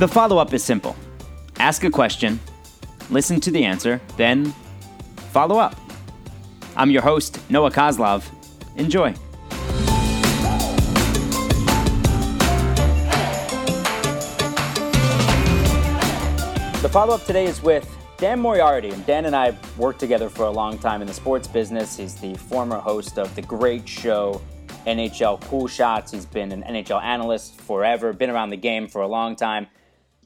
The follow up is simple ask a question, listen to the answer, then follow up. I'm your host, Noah Kozlov. Enjoy. The follow up today is with Dan Moriarty. And Dan and I worked together for a long time in the sports business. He's the former host of the great show NHL Cool Shots. He's been an NHL analyst forever, been around the game for a long time.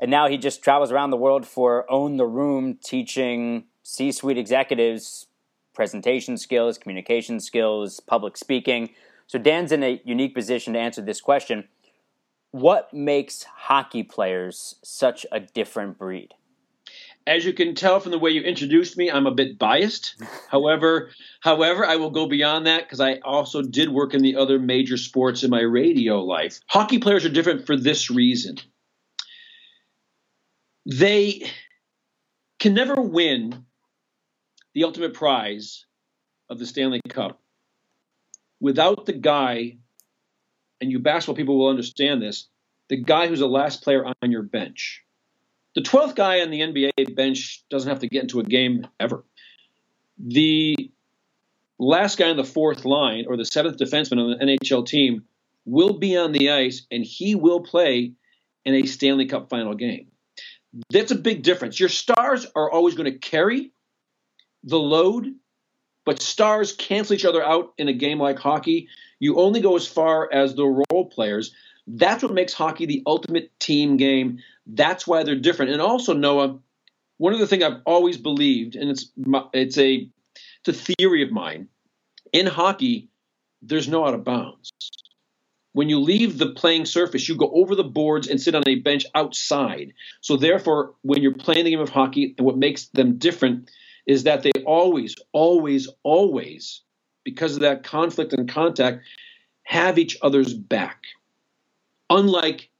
And now he just travels around the world for Own the Room, teaching C suite executives presentation skills, communication skills, public speaking. So Dan's in a unique position to answer this question. What makes hockey players such a different breed? As you can tell from the way you introduced me, I'm a bit biased. however, however, I will go beyond that because I also did work in the other major sports in my radio life. Hockey players are different for this reason. They can never win the ultimate prize of the Stanley Cup without the guy, and you basketball people will understand this, the guy who's the last player on your bench. The 12th guy on the NBA bench doesn't have to get into a game ever. The last guy on the fourth line or the seventh defenseman on the NHL team will be on the ice and he will play in a Stanley Cup final game. That's a big difference. Your stars are always going to carry the load, but stars cancel each other out in a game like hockey. You only go as far as the role players. That's what makes hockey the ultimate team game. That's why they're different. And also, Noah, one of the things I've always believed, and it's it's a it's a theory of mine. In hockey, there's no out of bounds. When you leave the playing surface, you go over the boards and sit on a bench outside. So therefore, when you're playing the game of hockey, and what makes them different is that they always, always, always, because of that conflict and contact, have each other's back. Unlike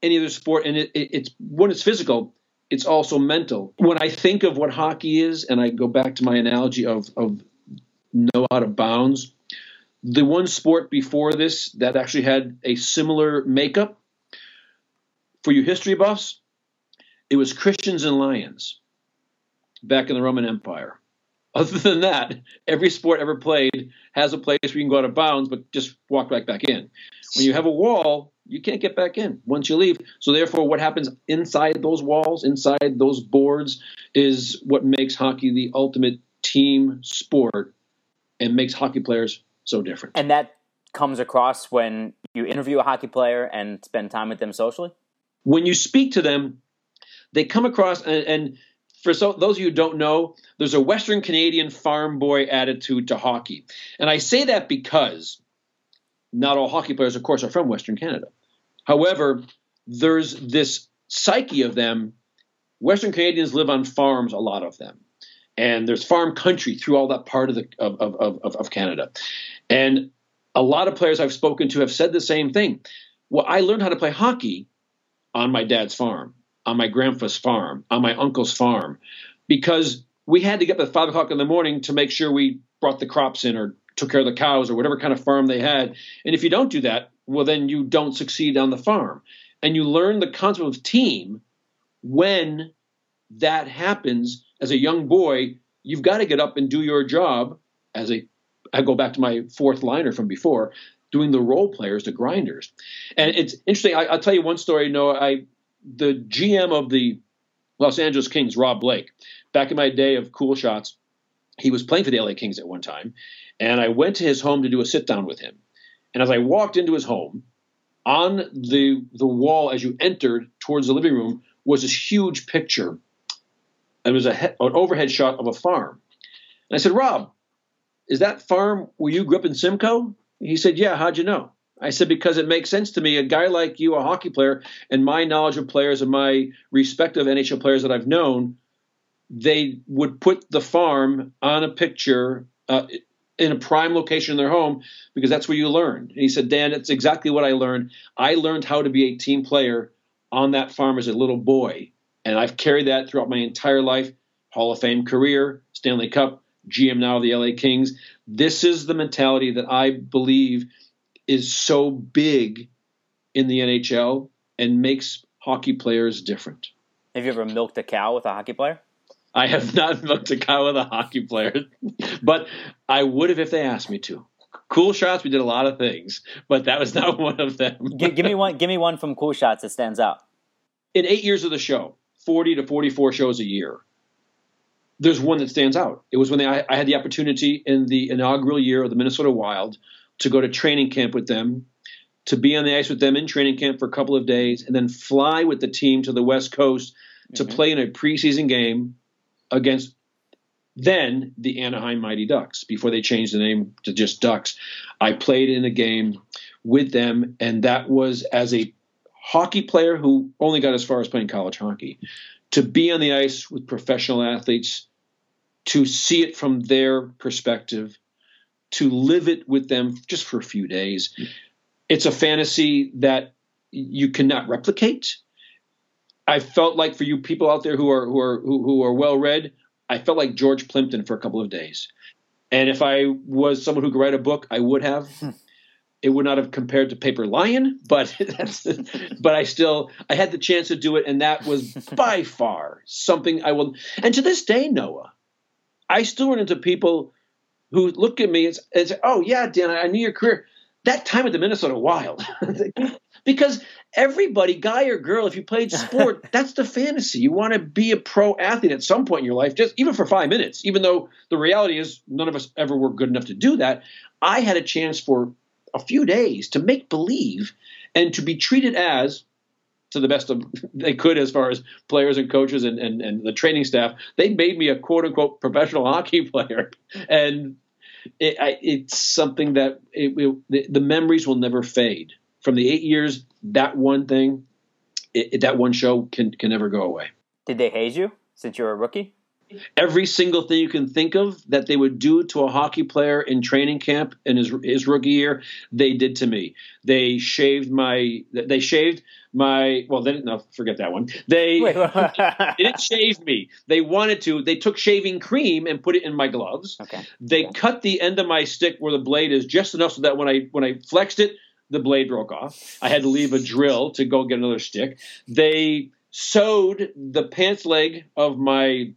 any other sport, and it, it, it's when it's physical, it's also mental. When I think of what hockey is, and I go back to my analogy of, of no out of bounds, the one sport before this that actually had a similar makeup, for you history buffs, it was Christians and Lions back in the Roman Empire. Other than that, every sport ever played has a place where you can go out of bounds, but just walk right back in. When you have a wall, you can't get back in once you leave. So therefore, what happens inside those walls, inside those boards, is what makes hockey the ultimate team sport, and makes hockey players so different. And that comes across when you interview a hockey player and spend time with them socially. When you speak to them, they come across and, and for so, those of you who don't know, there's a Western Canadian farm boy attitude to hockey. And I say that because not all hockey players, of course, are from Western Canada. However, there's this psyche of them. Western Canadians live on farms, a lot of them. And there's farm country through all that part of, the, of, of, of, of Canada. And a lot of players I've spoken to have said the same thing. Well, I learned how to play hockey on my dad's farm on my grandpa's farm, on my uncle's farm, because we had to get up at five o'clock in the morning to make sure we brought the crops in or took care of the cows or whatever kind of farm they had. And if you don't do that, well, then you don't succeed on the farm. And you learn the concept of team when that happens as a young boy. You've got to get up and do your job as a, I go back to my fourth liner from before, doing the role players, the grinders. And it's interesting. I, will tell you one story. Noah, I the GM of the Los Angeles Kings, Rob Blake, back in my day of cool shots, he was playing for the LA Kings at one time, and I went to his home to do a sit down with him. And as I walked into his home, on the the wall as you entered towards the living room was this huge picture. It was a he- an overhead shot of a farm. And I said, Rob, is that farm where you grew up in Simcoe? He said, Yeah. How'd you know? I said, because it makes sense to me. A guy like you, a hockey player, and my knowledge of players and my respect of NHL players that I've known, they would put the farm on a picture uh, in a prime location in their home because that's where you learn. And he said, Dan, that's exactly what I learned. I learned how to be a team player on that farm as a little boy. And I've carried that throughout my entire life Hall of Fame career, Stanley Cup, GM now of the LA Kings. This is the mentality that I believe – is so big in the NHL and makes hockey players different. Have you ever milked a cow with a hockey player? I have not milked a cow with a hockey player, but I would have if they asked me to. Cool shots, we did a lot of things, but that was not one of them. give, give me one. Give me one from Cool Shots that stands out. In eight years of the show, forty to forty-four shows a year, there's one that stands out. It was when they, I, I had the opportunity in the inaugural year of the Minnesota Wild to go to training camp with them, to be on the ice with them in training camp for a couple of days, and then fly with the team to the West Coast to mm-hmm. play in a preseason game against then the Anaheim Mighty Ducks before they changed the name to just Ducks. I played in a game with them, and that was as a hockey player who only got as far as playing college hockey to be on the ice with professional athletes, to see it from their perspective, to live it with them just for a few days. It's a fantasy that you cannot replicate. I felt like for you people out there who are who are who, who are well read, I felt like George Plimpton for a couple of days. And if I was someone who could write a book, I would have. It would not have compared to Paper Lion, but that's but I still I had the chance to do it, and that was by far something I will. And to this day, Noah, I still run into people who look at me and, and say, "Oh yeah, Dan, I knew your career." That time at the Minnesota Wild, because everybody, guy or girl, if you played sport, that's the fantasy. You want to be a pro athlete at some point in your life, just even for five minutes. Even though the reality is, none of us ever were good enough to do that. I had a chance for a few days to make believe and to be treated as to the best of they could as far as players and coaches and, and, and the training staff they made me a quote unquote professional hockey player and it, I, it's something that it, it, the, memories will never fade from the eight years, that one thing, that one show can can never go away. Did they haze you since you were a rookie? Every single thing you can think of that they would do to a hockey player in training camp in his his rookie year, they did to me. They shaved my. They shaved my. Well, they didn't. No, forget that one. They, they didn't shave me. They wanted to. They took shaving cream and put it in my gloves. Okay. They okay. cut the end of my stick where the blade is just enough so that when I when I flexed it, the blade broke off. I had to leave a drill to go get another stick. They sewed the pants leg of my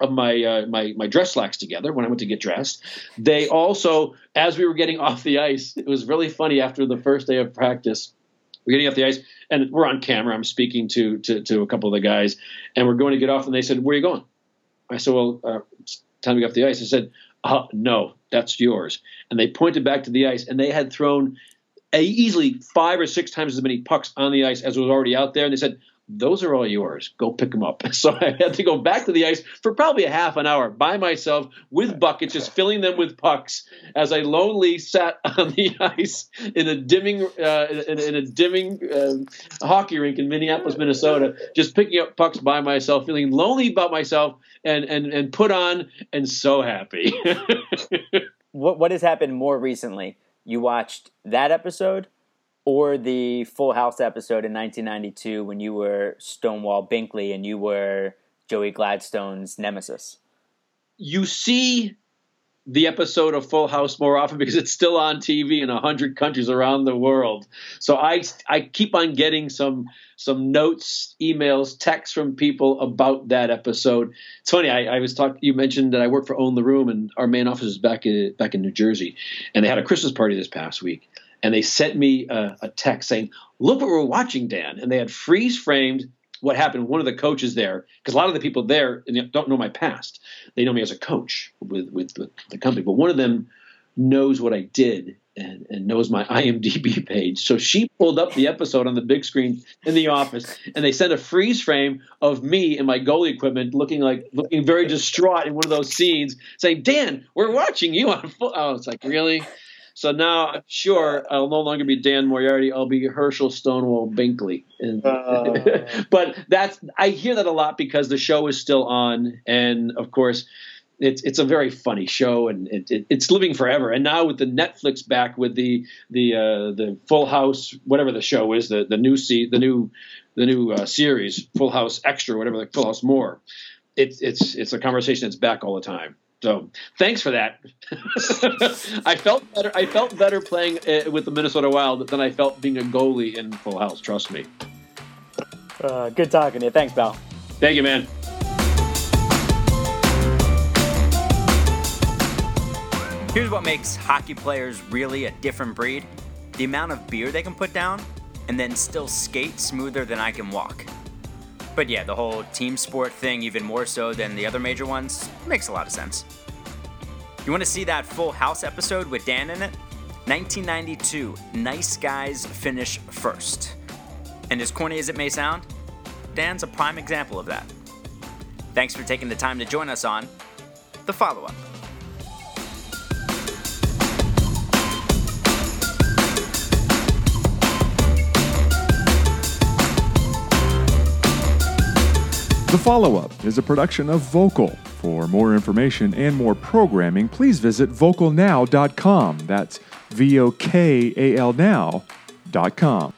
of my uh, my my dress slacks together when I went to get dressed. They also, as we were getting off the ice, it was really funny after the first day of practice. We're getting off the ice, and we're on camera. I'm speaking to to, to a couple of the guys, and we're going to get off, and they said, "Where are you going?" I said, "Well, uh, it's time to get off the ice." I said, uh, "No, that's yours." And they pointed back to the ice, and they had thrown easily five or six times as many pucks on the ice as was already out there. And they said, those are all yours. Go pick them up. So I had to go back to the ice for probably a half an hour by myself with buckets, just filling them with pucks as I lonely sat on the ice in a dimming uh, in, in, a dimming uh, hockey rink in Minneapolis, Minnesota, just picking up pucks by myself, feeling lonely about myself, and and and put on and so happy. what what has happened more recently? you watched that episode or the Full House episode in 1992 when you were Stonewall Binkley and you were Joey Gladstone's nemesis? You see the episode of Full House more often because it's still on TV in a hundred countries around the world. So I I keep on getting some some notes, emails, texts from people about that episode. It's funny. I, I was talking. You mentioned that I work for Own the Room, and our main office is back in back in New Jersey, and they had a Christmas party this past week. And they sent me a, a text saying, "Look what we're watching, Dan." And they had freeze framed what happened. One of the coaches there, because a lot of the people there don't know my past. They know me as a coach with, with, the company, but one of them knows what I did and, and, knows my IMDb page. So she pulled up the episode on the big screen in the office, and they sent a freeze frame of me and my goalie equipment, looking like looking very distraught in one of those scenes, saying, "Dan, we're watching you on." Full. Oh, it's like really. So now sure I'll no longer be Dan Moriarty. I'll be Herschel Stonewall Binkley. And, uh. but that's I hear that a lot because the show is still on, and of course, it's it's a very funny show, and it, it, it's living forever. And now with the Netflix back with the the uh, the Full House, whatever the show is, the the new see the new the new uh, series, Full House Extra, whatever, like Full House More. It's it's it's a conversation that's back all the time. So thanks for that. I felt better. I felt better playing uh, with the Minnesota Wild than I felt being a goalie in Full House. Trust me. Uh, good talking to you. Thanks, Bal. Thank you, man. Here's what makes hockey players really a different breed the amount of beer they can put down and then still skate smoother than I can walk. But yeah, the whole team sport thing, even more so than the other major ones, makes a lot of sense. You want to see that full house episode with Dan in it? 1992, Nice Guys finish first. And as corny as it may sound, Dan's a prime example of that. Thanks for taking the time to join us on The Follow Up. The Follow Up is a production of Vokal. For more information and more programming, please visit vokalnow.com. That's V O K A L now.com.